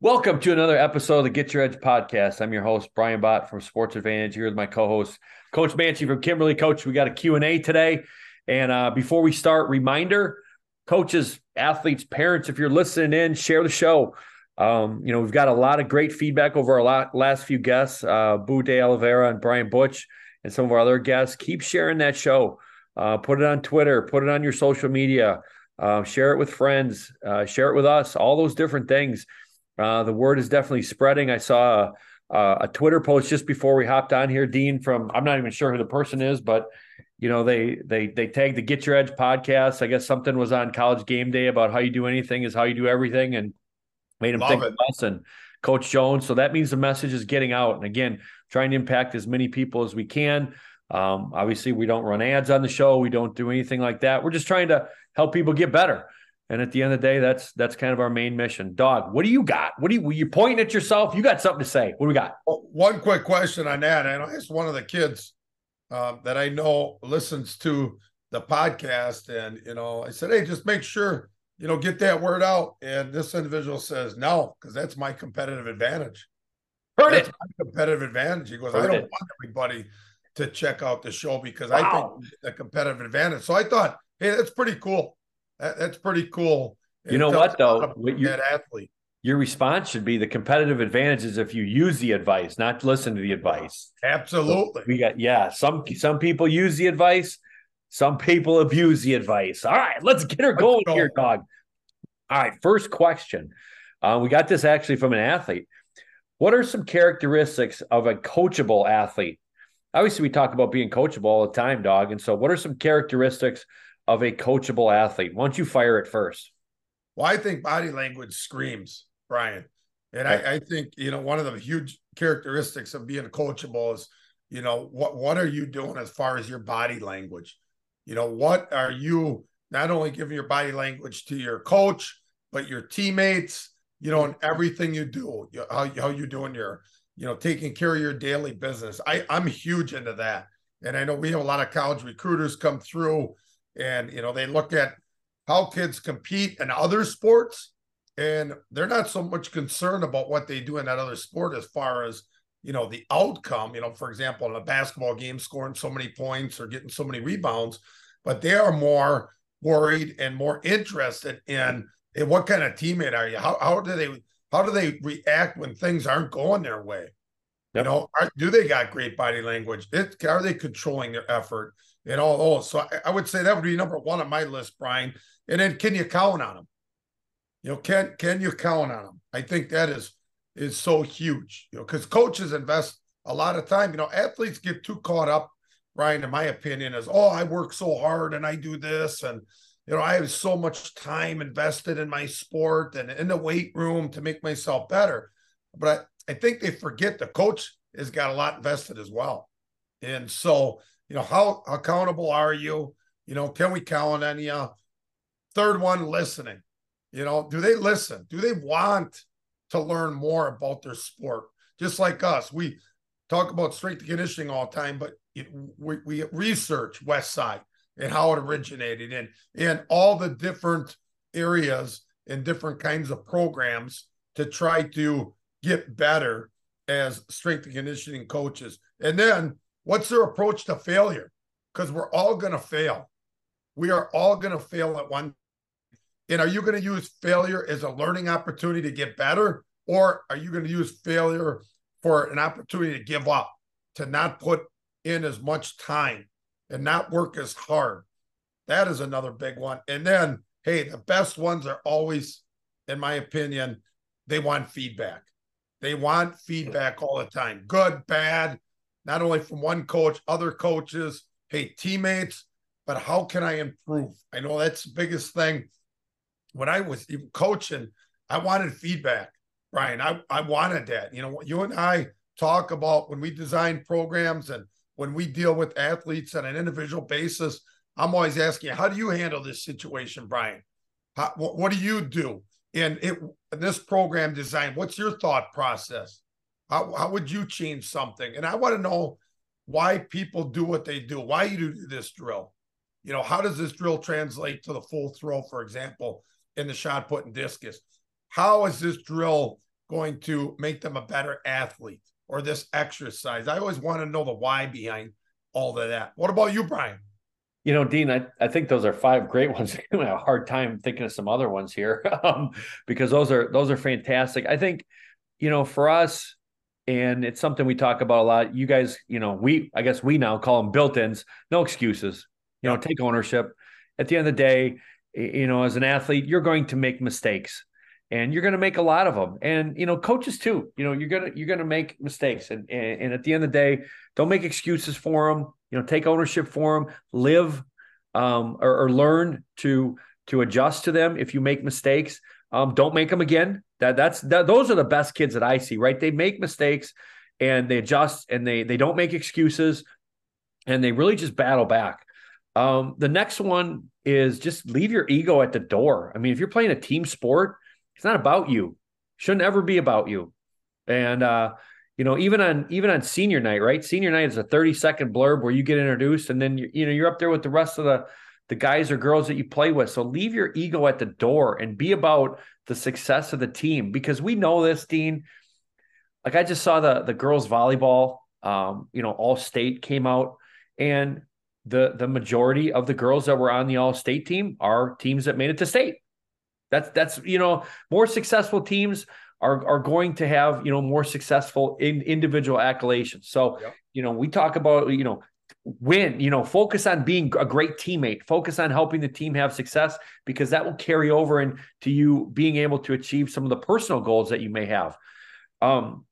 Welcome to another episode of the Get Your Edge podcast. I'm your host Brian Bott from Sports Advantedge here with my co-host Coach Manchi from Kimberly. Coach, we got a Q&A today. And uh, before we start, reminder, coaches, athletes, parents, if you're listening in, share the show. Um, you know, we've got a lot of great feedback over our last few guests, uh, Boo de Oliveira and Brian Butch, and some of our other guests. Keep sharing that show. Uh, put it on Twitter, put it on your social media, uh, share it with friends, uh, share it with us, all those different things. Uh, the word is definitely spreading. I saw a, a, Twitter post just before we hopped on here, Dean. From I'm not even sure who the person is, but you know they they they tagged the Get Your Edge podcast. I guess something was on College Game Day about how you do anything is how you do everything, and made him Love think it. of us and Coach Jones. So that means the message is getting out, and again, trying to impact as many people as we can. Um, obviously, we don't run ads on the show. We don't do anything like that. We're just trying to help people get better. And at the end of the day, that's that's kind of our main mission. Dog, what do you got? What do you you pointing at yourself? You got something to say? What do we got? Well, one quick question on that. And I asked one of the kids um, that I know listens to the podcast, and you know, I said, "Hey, just make sure you know get that word out." And this individual says, "No, because that's my competitive advantage." Heard that's it. My competitive advantage. He goes, Heard "I don't it. want everybody to check out the show because wow. I think the competitive advantage." So I thought, "Hey, that's pretty cool." That, that's pretty cool. You know what though? What you, that athlete. Your response should be the competitive advantage is if you use the advice, not listen to the advice. Absolutely. So we got yeah. Some some people use the advice, some people abuse the advice. All right, let's get her going go. here, dog. All right, first question. Uh, we got this actually from an athlete. What are some characteristics of a coachable athlete? Obviously, we talk about being coachable all the time, dog. And so, what are some characteristics of a coachable athlete? Why don't you fire it first? Well, I think body language screams, Brian. And I, I, think, you know, one of the huge characteristics of being coachable is, you know, what what are you doing as far as your body language? You know, what are you not only giving your body language to your coach, but your teammates, you know, and everything you do, how, how you doing your, you know, taking care of your daily business. I, I'm huge into that. And I know we have a lot of college recruiters come through and you know they look at how kids compete in other sports and they're not so much concerned about what they do in that other sport as far as you know the outcome. You know for example in a basketball game scoring so many points or getting so many rebounds but they are more worried and more interested in, in what kind of teammate are you? How, how do they how do they react when things aren't going their way? Yep. you know are, do they got great body language? It, are they controlling their effort and all those. So I, I, would say that would be number one on my list, Brian. And then can you count on them? You know, can can you count on them? I think that is is so huge. You know, because coaches invest a lot of time. You know, athletes get too caught up, Brian, in my opinion, as oh, I work so hard and I do this and you know, I have so much time invested in my sport and in the weight room to make myself better. But I, I think they forget the coach has got a lot invested as well. And so you know, how accountable are you? You know, can we count on you? Third one, listening. You know, do they listen? Do they want to learn more about their sport? Just like us, we talk about strength conditioning all the time, but it, we, we research West Side and how it originated and and all the different areas and different kinds of programs to try to get better as strength and conditioning coaches. And then What's their approach to failure? Because we're all going to fail. We are all going to fail at one. And are you going to use failure as a learning opportunity to get better? Or are you going to use failure for an opportunity to give up, to not put in as much time and not work as hard? That is another big one. And then, hey, the best ones are always, in my opinion, they want feedback. They want feedback all the time good, bad, not only from one coach, other coaches, hey, teammates, but how can I improve? I know that's the biggest thing. When I was even coaching, I wanted feedback, Brian. I, I wanted that. You know, you and I talk about when we design programs and when we deal with athletes on an individual basis, I'm always asking, how do you handle this situation, Brian? How, what, what do you do in it in this program design? What's your thought process? How, how would you change something? And I want to know why people do what they do, why you do this drill. You know, how does this drill translate to the full throw, for example, in the shot put and discus. How is this drill going to make them a better athlete or this exercise? I always want to know the why behind all of that. What about you, Brian? You know, Dean, I, I think those are five great ones. I have a hard time thinking of some other ones here um, because those are those are fantastic. I think, you know, for us, and it's something we talk about a lot. You guys, you know, we I guess we now call them built-ins. No excuses. You know, take ownership. At the end of the day, you know, as an athlete, you're going to make mistakes. And you're going to make a lot of them. And you know coaches too. You know you're going to you're going to make mistakes. And, and, and at the end of the day don't make excuses for them you know take ownership for them live um, or, or, learn to to adjust to them if you make mistakes. Um, don't make them again that that's that those are the best kids that i see right they make mistakes and they adjust and they they don't make excuses and they really just battle back um, the next one is just leave your ego at the door. I mean, if you're playing a team sport, it's not about you. Shouldn't ever be about you. And uh, you know, even on even on senior night, right? Senior night is a 30 second blurb where you get introduced, and then you, you know you're up there with the rest of the the guys or girls that you play with. So leave your ego at the door and be about the success of the team because we know this, Dean. Like I just saw the the girls volleyball, um, you know, all state came out, and the the majority of the girls that were on the all state team are teams that made it to state. That's that's you know more successful teams are are going to have you know more successful in individual accolades. So yep. you know we talk about you know win you know focus on being a great teammate focus on helping the team have success because that will carry over into you being able to achieve some of the personal goals that you may have um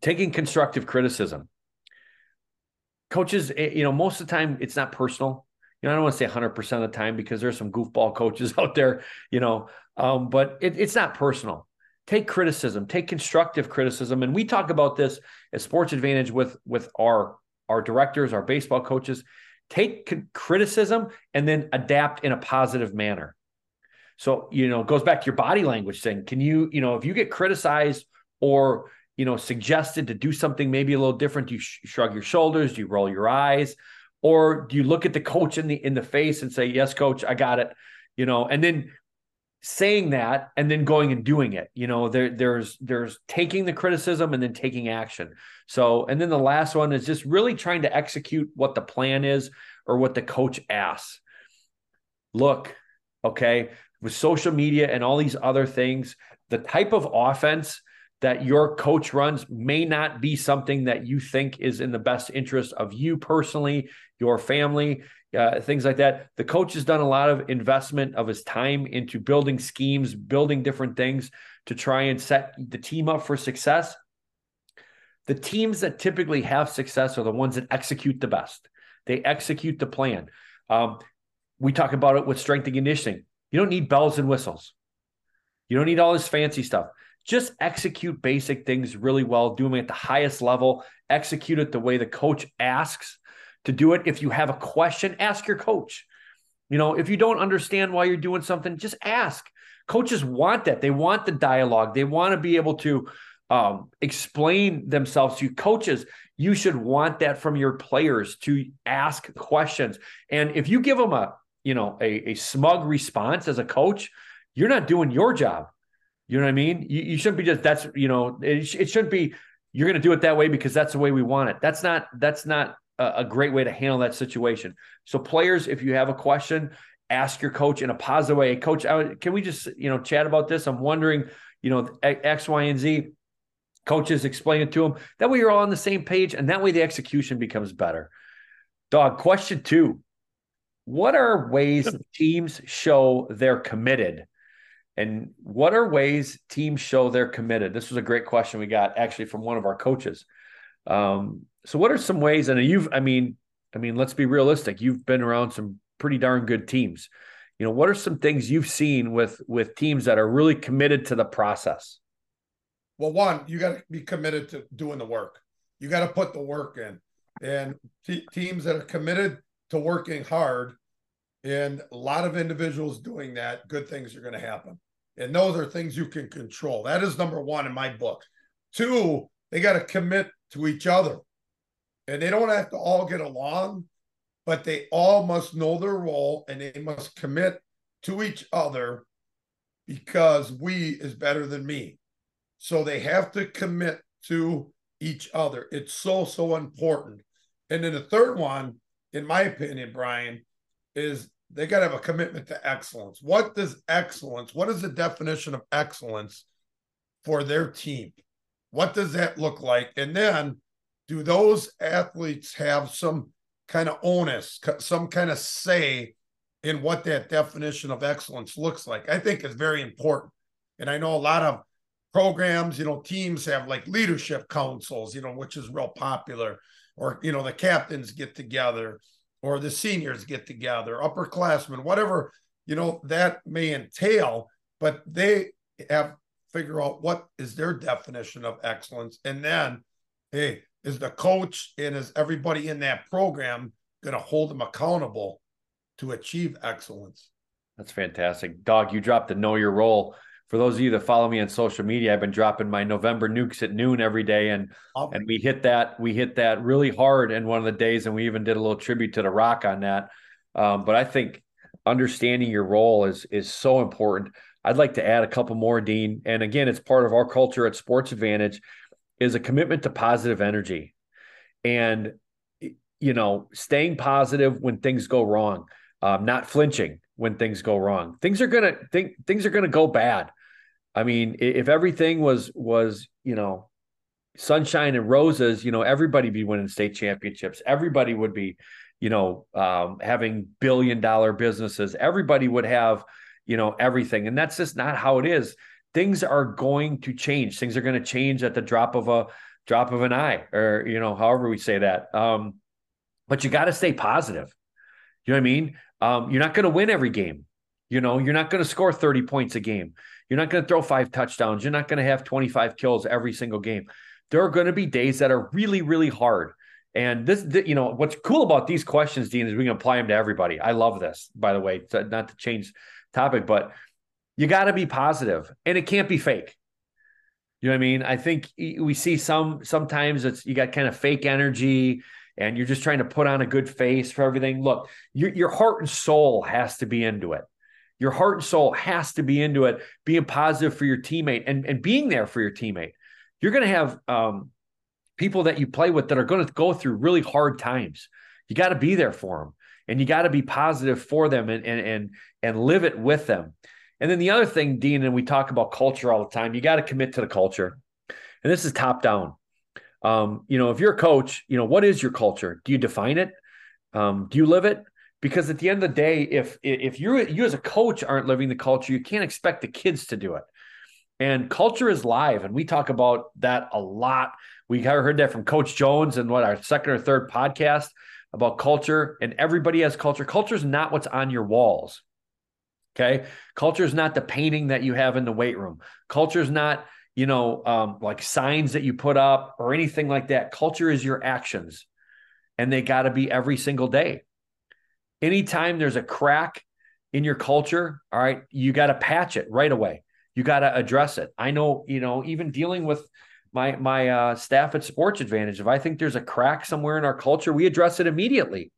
taking constructive criticism coaches, eh, you know, most of the time it's not personal. You know, I don't want to say 100% of the time because there's some goofball coaches out there, you know, um, but it, it's not personal. Take criticism, take constructive criticism. And we talk about this at Sports Advantedge with, with our, our directors, our baseball coaches. Take criticism and then adapt in a positive manner. So, you know, it goes back to your body language thing. Can you, you know, if you get criticized or you know, suggested to do something maybe a little different? Do you sh- shrug your shoulders? Do you roll your eyes? Or do you look at the coach in the in the face and say, "Yes, coach, I got it," you know, and then saying that and then going and doing it. You know, there there's there's taking the criticism and then taking action. So, and then the last one is just really trying to execute what the plan is or what the coach asks. Look, okay, with social media and all these other things, the type of offense that your coach runs may not be something that you think is in the best interest of you personally, your family, uh, things like that. The coach has done a lot of investment of his time into building schemes, building different things to try and set the team up for success. The teams that typically have success are the ones that execute the best. They execute the plan. Um, we talk about it with strength and conditioning. You don't need bells and whistles. You don't need all this fancy stuff just execute basic things really well, do them at the highest level, execute it the way the coach asks to do it. If you have a question, ask your coach. You know, if you don't understand why you're doing something, just ask. Coaches want that. They want the dialogue. They want to be able to um, explain themselves to you. Coaches, you should want that from your players to ask questions. And if you give them a, you know, a, a smug response as a coach, you're not doing your job. You know what I mean? You, you shouldn't be just that's you know it, it shouldn't be you're going to do it that way because that's the way we want it. That's not that's not a, a great way to handle that situation. So players, if you have a question, ask your coach in a positive way. Coach, I, can we just you know chat about this? I'm wondering, you know, X, Y, and Z. Coaches explain it to them. That way you're all on the same page, and that way the execution becomes better. Dog, question two. What are ways teams show they're committed and what are ways teams show they're committed? This was a great question we got actually from one of our coaches. Um, so what are some ways? And you've, I mean, I mean, let's be realistic. You've been around some pretty darn good teams. You know, what are some things you've seen with with teams that are really committed to the process? Well, one, you got to be committed to doing the work. You got to put the work in. And t- teams that are committed to working hard and a lot of individuals doing that, good things are going to happen. And those are things you can control. That is number one in my book. Two, they got to commit to each other. And they don't have to all get along, but they all must know their role and they must commit to each other because we is better than me. So they have to commit to each other. It's so, so important. And then the third one, in my opinion, Brian, is they got to have a commitment to excellence. What does excellence, what is the definition of excellence for their team? What does that look like? And then do those athletes have some kind of onus, some kind of say in what that definition of excellence looks like? I think is very important. And I know a lot of programs, you know, teams have like leadership councils, you know, which is real popular, or, you know, the captains get together or the seniors get together, upperclassmen, whatever, you know, that may entail, but they have figure out what is their definition of excellence. And then, hey, is the coach and is everybody in that program going to hold them accountable to achieve excellence? That's fantastic. Dog, you dropped the know your role for those of you that follow me on social media, I've been dropping my November nukes at noon every day, and oh. and we hit that we hit that really hard in one of the days, and we even did a little tribute to the Rock on that. Um, but I think understanding your role is is so important. I'd like to add a couple more, Dean, and again, it's part of our culture at Sports Advantedge is a commitment to positive energy, and you know, staying positive when things go wrong, um, not flinching when things go wrong. Things are gonna think things are gonna go bad I mean, if everything was was you know sunshine and roses, you know, everybody be winning state championships. Everybody would be, you know, um, having billion dollar businesses. Everybody would have, you know, everything, and that's just not how it is. Things are going to change. Things are going to change at the drop of a drop of an eye, or you know, however we say that. Um, but you got to stay positive. You know what I mean? Um, you're not going to win every game. You know, you're not going to score 30 points a game. You're not going to throw five touchdowns. You're not going to have 25 kills every single game. There are going to be days that are really, really hard. And this, you know, what's cool about these questions, Dean, is we can apply them to everybody. I love this, by the way, not to change topic, but you got to be positive and it can't be fake. You know what I mean? I think we see some sometimes it's you got kind of fake energy and you're just trying to put on a good face for everything. Look, your, your heart and soul has to be into it. Your heart and soul has to be into it, being positive for your teammate and, and being there for your teammate. You're going to have um, people that you play with that are going to go through really hard times. You got to be there for them and you got to be positive for them and, and, and, and live it with them. And then the other thing, Dean, and we talk about culture all the time, you got to commit to the culture. And this is top down. Um, you know, if you're a coach, you know, what is your culture? Do you define it? Um, do you live it? Because at the end of the day if if you you as a coach aren't living the culture you can't expect the kids to do it. And culture is live and we talk about that a lot. We heard that from coach jones and what our second or third podcast about culture and everybody has culture. Culture is not what's on your walls okay? Culture is not the painting that you have in the weight room. Culture is not you know um, like signs that you put up or anything like that. Culture is your actions and they got to be every single day anytime there's a crack in your culture, all right, you got to patch it right away. You got to address it. I know, you know, even dealing with my my uh, staff at Sports Advantedge, if I think there's a crack somewhere in our culture, we address it immediately.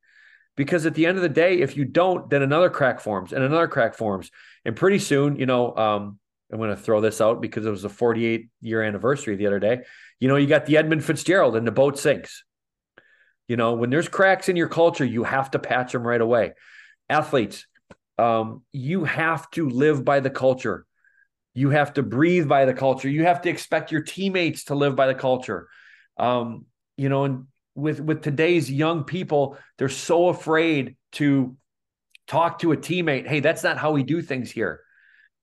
Because at the end of the day, if you don't, then another crack forms and another crack forms, and pretty soon, you know, um, I'm going to throw this out because it was the 48 year anniversary the other day. You know, you got the Edmund Fitzgerald and the boat sinks. You know, when there's cracks in your culture, you have to patch them right away. Athletes, um, you have to live by the culture. You have to breathe by the culture. You have to expect your teammates to live by the culture. Um, you know, and with with today's young people, they're so afraid to talk to a teammate. Hey, that's not how we do things here.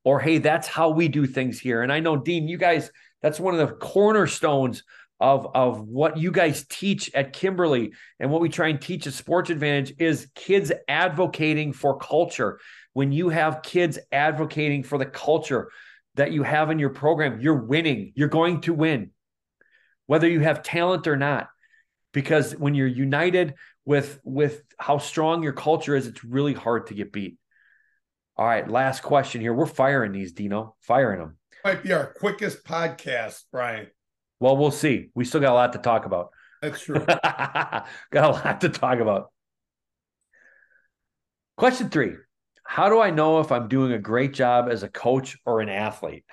Or hey, that's how we do things here. And I know, Dean, you guys, that's one of the cornerstones of of what you guys teach at Kimberly and what we try and teach at Sports Advantedge is kids advocating for culture. When you have kids advocating for the culture that you have in your program, you're winning. You're going to win. Whether you have talent or not. Because when you're united with with how strong your culture is, it's really hard to get beat. All right, last question here. We're firing these, Dino. Firing them. Might be our quickest podcast, Brian. Well, we'll see. We still got a lot to talk about. That's true. got a lot to talk about. Question three how do I know if I'm doing a great job as a coach or an athlete?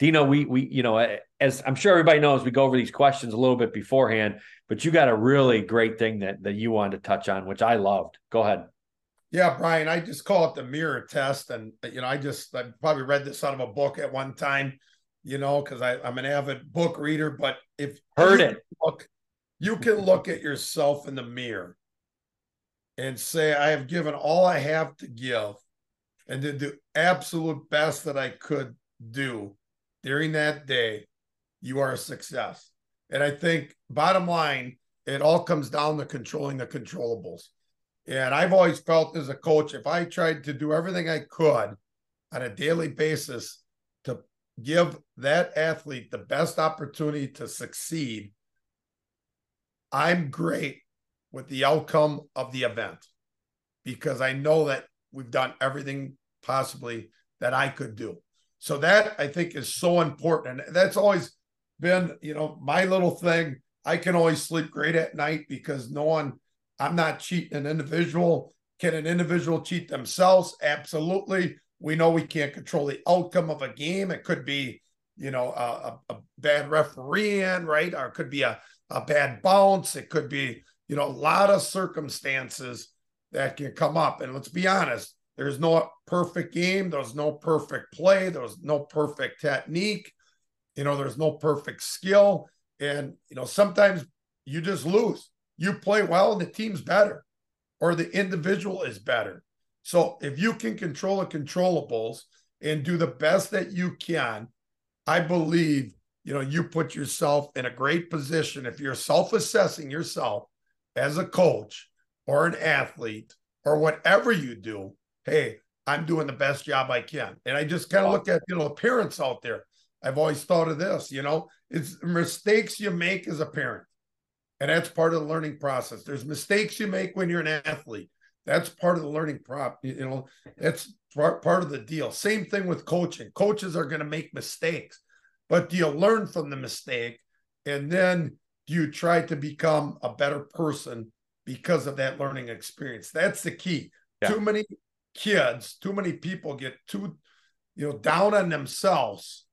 Dino, we we you know as I'm sure everybody knows, we go over these questions a little bit beforehand, but you got a really great thing that that you wanted to touch on, which I loved. Go ahead. Yeah, Brian, I just call it the mirror test, and you know, I just I probably read this out of a book at one time, you know, because I'm an avid book reader. But if heard it, look, you can look at yourself in the mirror and say, I have given all I have to give and did the absolute best that I could do during that day, you are a success. And I think, bottom line, it all comes down to controlling the controllables. And I've always felt as a coach, if I tried to do everything I could on a daily basis give that athlete the best opportunity to succeed, I'm great with the outcome of the event because I know that we've done everything possibly that I could do. So that I think is so important. And that's always been, you know, my little thing. I can always sleep great at night because no one, I'm not cheating an individual. Can an individual cheat themselves? Absolutely. We know we can't control the outcome of a game. It could be, you know, a, a bad referee right? Or it could be a, a bad bounce. It could be, you know, a lot of circumstances that can come up. And let's be honest, there's no perfect game, there's no perfect play, there's no perfect technique, you know, there's no perfect skill. And, you know, sometimes you just lose. You play well and the team's better, or the individual is better. So if you can control the controllables and do the best that you can, I believe, you know, you put yourself in a great position. If you're self assessing yourself as a coach or an athlete or whatever you do, hey, I'm doing the best job I can. And I just kind of look at, you know, parents out there. I've always thought of this, you know, it's mistakes you make as a parent. And that's part of the learning process. There's mistakes you make when you're an athlete. That's part of the learning prop. You know, that's part, part of the deal. Same thing with coaching. Coaches are going to make mistakes, but do you learn from the mistake? And then do you try to become a better person because of that learning experience? That's the key. Yeah. Too many kids, too many people get too, you know, down on themselves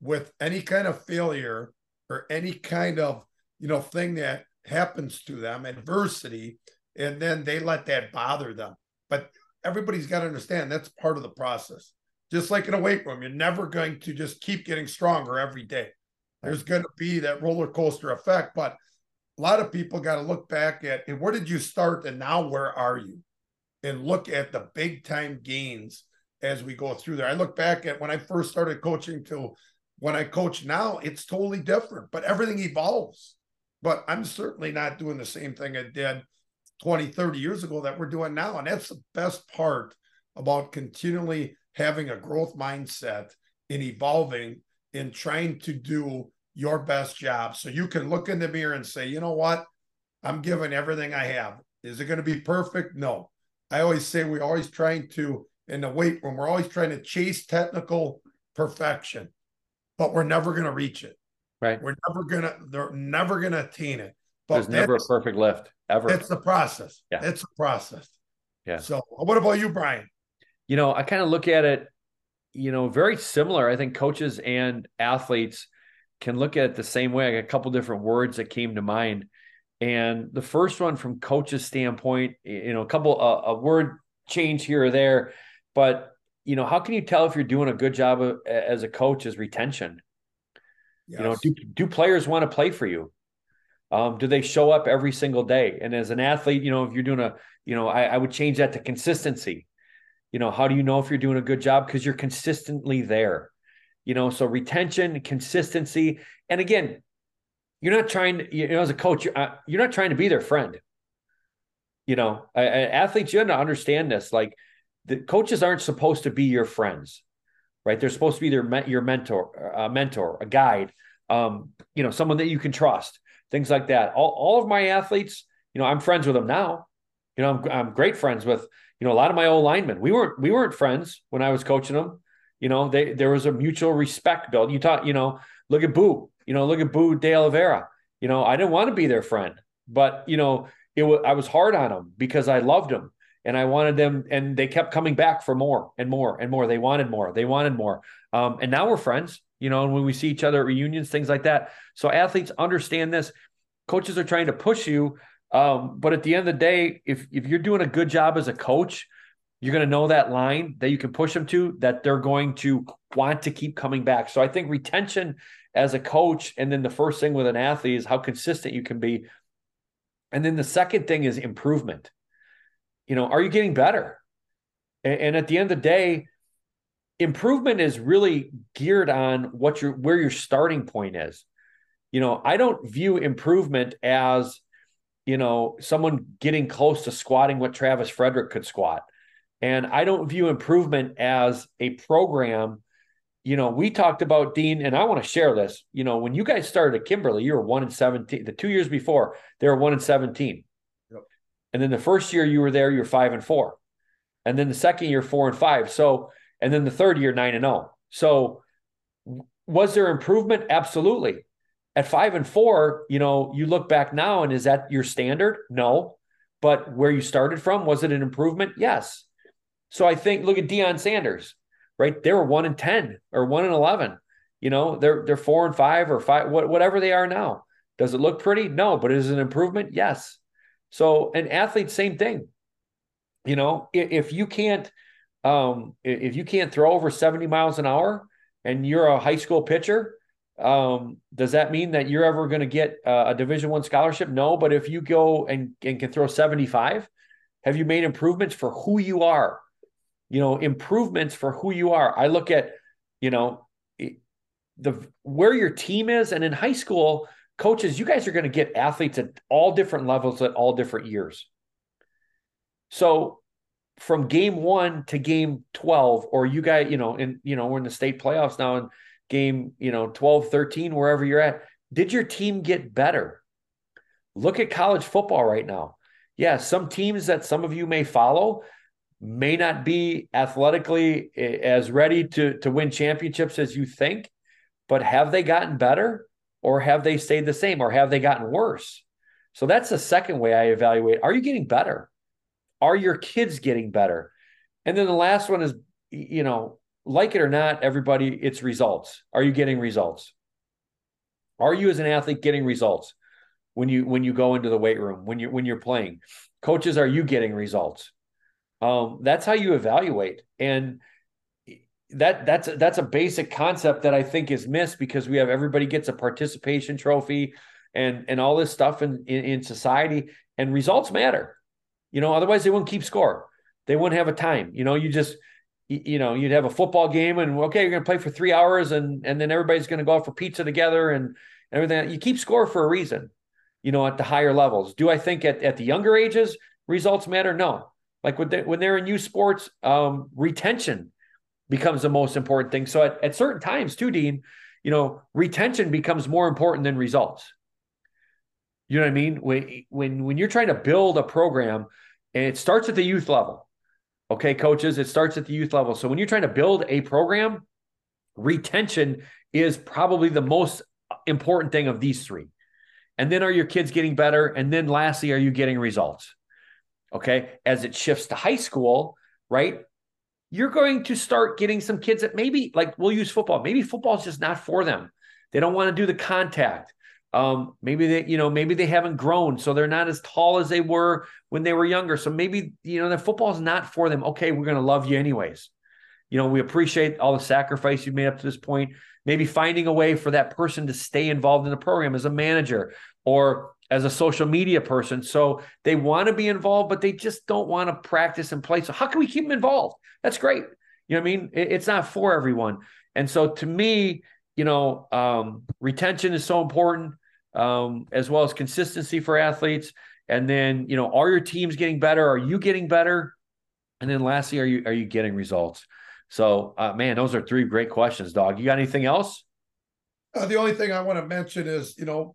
with any kind of failure or any kind of, you know, thing that happens to them, adversity, and then they let that bother them. But everybody's got to understand that's part of the process. Just like in a weight room, you're never going to just keep getting stronger every day. There's going to be that roller coaster effect, but a lot of people got to look back at and where did you start and now where are you? And look at the big time gains as we go through there. I look back at when I first started coaching to when I coach now, it's totally different, but everything evolves. But I'm certainly not doing the same thing I did 20, 30 years ago that we're doing now. And that's the best part about continually having a growth mindset in evolving in trying to do your best job. So you can look in the mirror and say, you know what? I'm giving everything I have. Is it going to be perfect? No. I always say we're always trying to, in the weight room, we're always trying to chase technical perfection, but we're never going to reach it. Right. We're never going to, they're never going to attain it. But There's never a perfect lift ever. It's the process. Yeah. It's a process. Yeah. So what about you, Brian? You know, I kind of look at it, you know, very similar. I think coaches and athletes can look at it the same way. I got a couple different words that came to mind. And the first one from coach's standpoint, you know, a couple uh, a word change here or there, but you know, how can you tell if you're doing a good job of, as a coach is retention? Yes. You know, do, do players want to play for you? Um, do they show up every single day? And as an athlete, you know, if you're doing a, you know, I, I would change that to consistency. You know, how do you know if you're doing a good job? Because you're consistently there you know so retention consistency and again you're not trying to, you know as a coach you're, uh, you're not trying to be their friend you know uh, athletes you have to understand this like the coaches aren't supposed to be your friends right they're supposed to be their your mentor a mentor a guide um, you know someone that you can trust things like that all, all of my athletes you know i'm friends with them now you know I'm, I'm great friends with you know a lot of my old linemen we weren't we weren't friends when i was coaching them you know, they there was a mutual respect built. You thought, you know, look at Boo. You know, look at Boo De Oliveira. You know, I didn't want to be their friend, but you know, it was I was hard on them because I loved them and I wanted them, and they kept coming back for more and more and more. They wanted more. They wanted more. Um, and now we're friends, you know, and when we see each other at reunions, things like that. So athletes understand this. Coaches are trying to push you. Um, but at the end of the day, if if you're doing a good job as a coach, you're going to know that line that you can push them to that they're going to want to keep coming back. So I think retention as a coach, and then the first thing with an athlete is how consistent you can be. And then the second thing is improvement. You know, are you getting better? And, and at the end of the day, improvement is really geared on what your where your starting point is. You know, I don't view improvement as, you know, someone getting close to squatting what Travis Frederick could squat. And I don't view improvement as a program. You know, we talked about Dean, and I want to share this. You know, when you guys started at Kimberly, you were one and 17. The two years before, they were one and 17. Yep. And then the first year you were there, you're five and four. And then the second year, four and five. So and then the third year nine and zero. Oh. So was there improvement? Absolutely. At five and four, you know, you look back now and is that your standard? No. But where you started from, was it an improvement? Yes. So I think look at Deion Sanders, right? They were one and ten or one and eleven. You know, they're they're four and five or five, whatever they are now. Does it look pretty? No, but is it an improvement? Yes. So an athlete, same thing. You know, if you can't um, if you can't throw over 70 miles an hour and you're a high school pitcher, um, does that mean that you're ever going to get a division one scholarship? No, but if you go and, and can throw 75, have you made improvements for who you are? You know, improvements for who you are. I look at, you know, the where your team is, and in high school, coaches, you guys are going to get athletes at all different levels at all different years. So from game one to game 12 or you guys you know and you know we're in the state playoffs now in game you know 12 13 wherever you're at did your team get better? Look at college football right now. Yeah some teams that some of you may follow may not be athletically eh, as ready to to win championships as you think but have they gotten better or have they stayed the same or have they gotten worse? So that's the second way i evaluate are you getting better are your kids getting better? And then the last one is, you know, like it or not, everybody, it's results. Are you getting results? Are you as an athlete getting results when you when you go into the weight room when you when you're playing? Coaches, are you getting results? Um, that's how you evaluate, and that that's that's a basic concept that I think is missed because we have everybody gets a participation trophy and and all this stuff in, in, in society, and results matter. You know, otherwise they wouldn't keep score. They wouldn't have a time. You know, you just you know, you'd have a football game and okay, you're going to play for three hours and and then everybody's going to go out for pizza together and everything. You keep score for a reason. You know, at the higher levels. Do I think at, at the younger ages results matter? No. Like when they, when they're in youth sports, um, retention becomes the most important thing. So at, at certain times too, Dean, you know, retention becomes more important than results. You know what I mean? When when when you're trying to build a program, and it starts at the youth level. Okay, coaches, it starts at the youth level. So when you're trying to build a program, retention is probably the most important thing of these three. And then are your kids getting better? And then lastly, are you getting results? Okay. As it shifts to high school, right? You're going to start getting some kids that maybe, like, we'll use football. Maybe football is just not for them. They don't want to do the contact. Um, maybe they, you know, maybe they haven't grown, so they're not as tall as they were when they were younger. So maybe, you know, the football is not for them. Okay, we're going to love you anyways. You know, we appreciate all the sacrifice you've made up to this point. Maybe finding a way for that person to stay involved in the program as a manager or as a social media person. So they want to be involved, but they just don't want to practice and play. So how can we keep them involved? That's great. You know what I mean? It's not for everyone. And so to me, you know, um, retention is so important um, as well as consistency for athletes. And then, you know, are your teams getting better? Are you getting better? And then lastly, are you are you getting results? So, uh, man, those are three great questions, dog. You got anything else? Uh, the only thing I want to mention is, you know,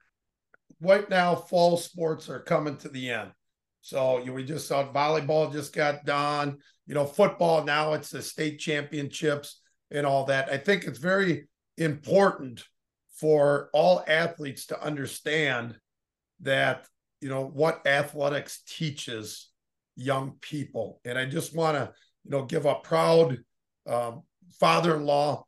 right now fall sports are coming to the end. So you, we just saw volleyball just got done. You know, football now it's the state championships and all that. I think it's very important for all athletes to understand that you know what athletics teaches young people. And I just want to, you know, give a proud um, father-in-law,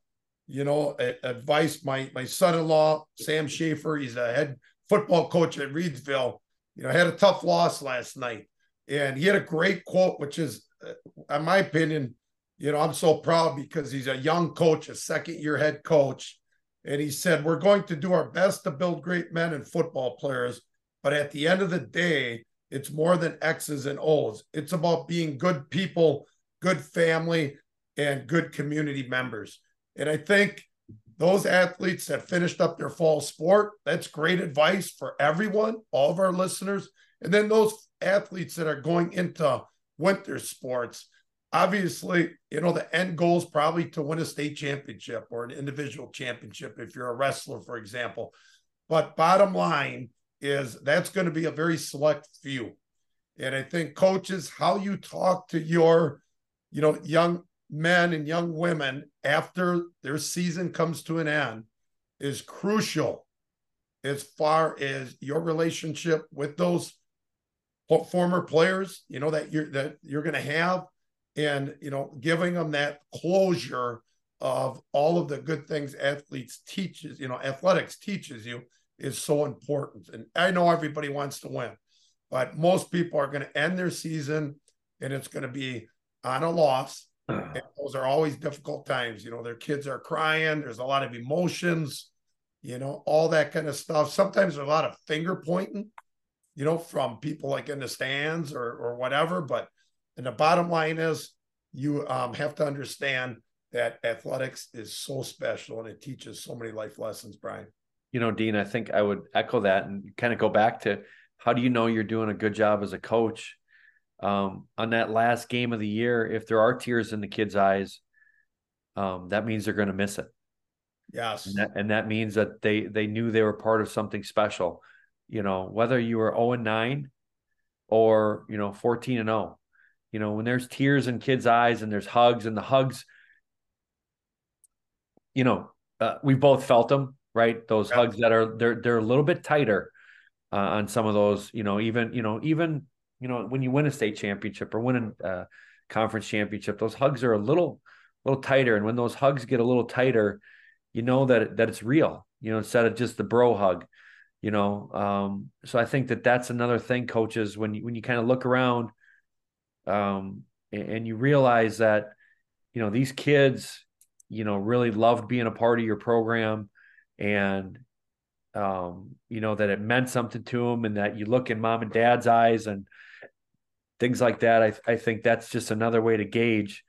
you know, advice. My my son-in-law, Sam Schaefer, he's a head football coach at Reedsville. You know, had a tough loss last night, and he had a great quote, which is, uh, in my opinion, you know, I'm so proud because he's a young coach, a second-year head coach, and he said, "We're going to do our best to build great men and football players, but at the end of the day." It's more than X's and O's. It's about being good people, good family, and good community members. And I think those athletes that finished up their fall sport, that's great advice for everyone, all of our listeners. And then those athletes that are going into winter sports, obviously, you know, the end goal is probably to win a state championship or an individual championship if you're a wrestler, for example. But bottom line, is that's going to be a very select few. And I think coaches, how you talk to your, you know, young men and young women after their season comes to an end is crucial as far as your relationship with those former players, you know, that you're that you're going to have and, you know, giving them that closure of all of the good things athletes teaches, you know, athletics teaches you is so important. And I know everybody wants to win, but most people are going to end their season and it's going to be on a loss. Ah. And those are always difficult times. You know, their kids are crying, there's a lot of emotions, you know, all that kind of stuff. Sometimes there's a lot of finger pointing, you know, from people like in the stands or or whatever. But and the bottom line is you um, have to understand that athletics is so special and it teaches so many life lessons, Brian you know, Dean, I think I would echo that and kind of go back to how do you know you're doing a good job as a coach um, on that last game of the year? If there are tears in the kids' eyes, um, that means they're going to miss it. Yes, and that, and that, means that they they knew they were part of something special. You know, whether you were zero oh and nine or you know fourteen and zero. You know, when there's tears in kids' eyes and there's hugs and the hugs, you know, uh, we both felt them right? Those yeah. hugs that are they're they're a little bit tighter uh, on some of those. You know, even you know even you know when you win a state championship or win a uh, conference championship, those hugs are a little little tighter. And when those hugs get a little tighter, you know that that it's real. You know, instead of just the bro hug. You know, um, so I think that that's another thing, coaches. When you when you kind of look around, um, and, and you realize that you know these kids you know really loved being a part of your program and um, you know that it meant something to them and that you look in mom and dad's eyes and things like that. I, I think that's just another way to gauge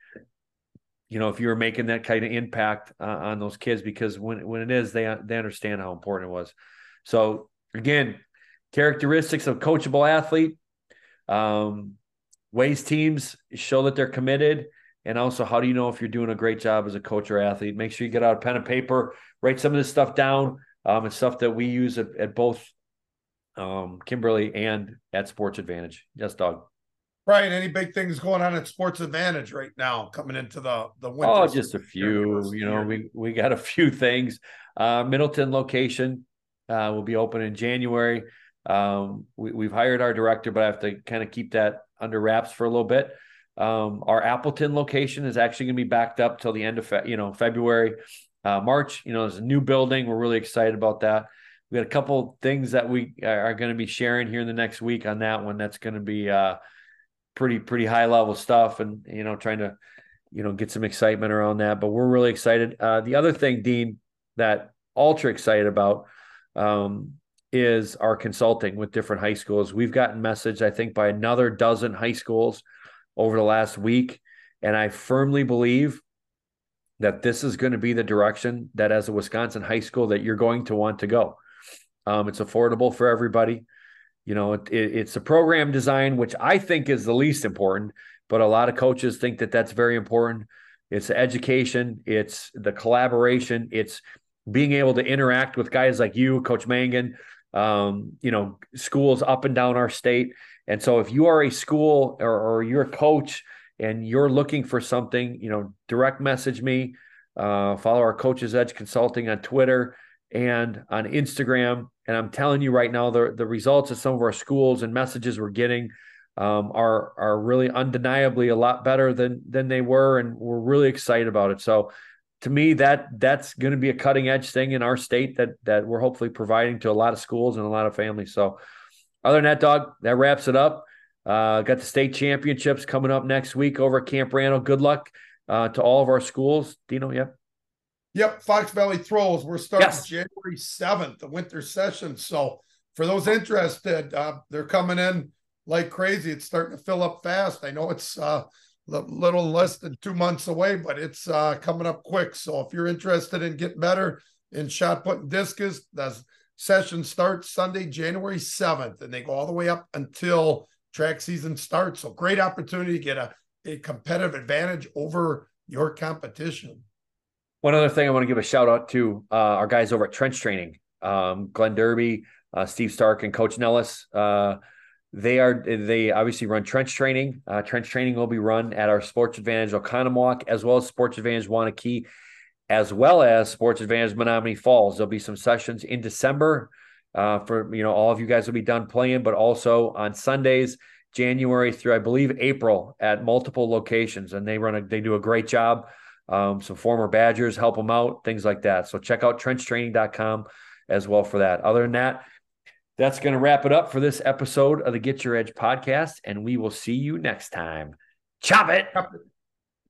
you know if you're making that kind of impact uh, on those kids because when when it is they they understand how important it was. So again characteristics of coachable athlete. Um, ways teams show that they're committed and also how do you know if you're doing a great job as a coach or athlete make sure you get out a pen and paper write some of this stuff down. Um, it's stuff that we use at, at both um, Kimberly and at Sports Advantedge. Yes, dog. Right. Any big things going on at Sports Advantedge right now coming into the the winter? Oh, just a few. You know, we we got a few things. Uh, Middleton location uh, will be open in January. Um, we, we've hired our director, but I have to kind of keep that under wraps for a little bit. Um, our Appleton location is actually going to be backed up till the end of fe- you know February uh, March. You know, there's a new building. We're really excited about that. We got a couple things that we are going to be sharing here in the next week on that one. That's going to be uh, pretty pretty high level stuff, and you know, trying to you know get some excitement around that. But we're really excited. Uh, the other thing, Dean, that ultra excited about um, is our consulting with different high schools. We've gotten message, I think, by another dozen high schools over the last week, and I firmly believe that this is going to be the direction that as a Wisconsin high school that you're going to want to go. Um, it's affordable for everybody. You know, it, it, it's a program design, which I think is the least important, but a lot of coaches think that that's very important. It's education, it's the collaboration, it's being able to interact with guys like you, Coach Mangan, um, you know, schools up and down our state. And so if you are a school or, or you're a coach and you're looking for something, you know, direct message me. Uh, follow our Coaches Edge Consulting on Twitter and on Instagram. And I'm telling you right now, the, the results of some of our schools and messages we're getting um, are are really undeniably a lot better than than they were, and we're really excited about it. So, to me, that that's going to be a cutting edge thing in our state that that we're hopefully providing to a lot of schools and a lot of families. So, other than that, dog, that wraps it up. Uh, got the state championships coming up next week over at Camp Randall. Good luck uh, to all of our schools. Dino, yep. Yep, Fox Valley Throws. We're starting Yes. January 7th, the winter session. So for those interested, uh, they're coming in like crazy. It's starting to fill up fast. I know it's uh, little less than two months away, but it's uh, coming up quick. So if you're interested in getting better in shot put and discus, the session starts Sunday, January 7th, and they go all the way up until track season starts. So great opportunity to get a, a competitive advantage over your competition. One other thing I want to give a shout out to uh, our guys over at Trench Training, um, Glenn Derby, uh, Steve Stark, and Coach Nellis. They are they obviously run trench training. Uh, trench training will be run at our Sports Advantedge Oconomowoc as well as Sports Advantedge Waunakee, as well as Sports Advantedge Menomonee Falls. There'll be some sessions in December uh, for you know all of you guys will be done playing, but also on Sundays, January through I believe April at multiple locations, and they run a they do a great job. Um, some former Badgers help them out, things like that. So check out trenchtraining.com as well for that. Other than that, that's going to wrap it up for this episode of the Get Your Edge podcast, and we will see you next time. Chop it. Chop it.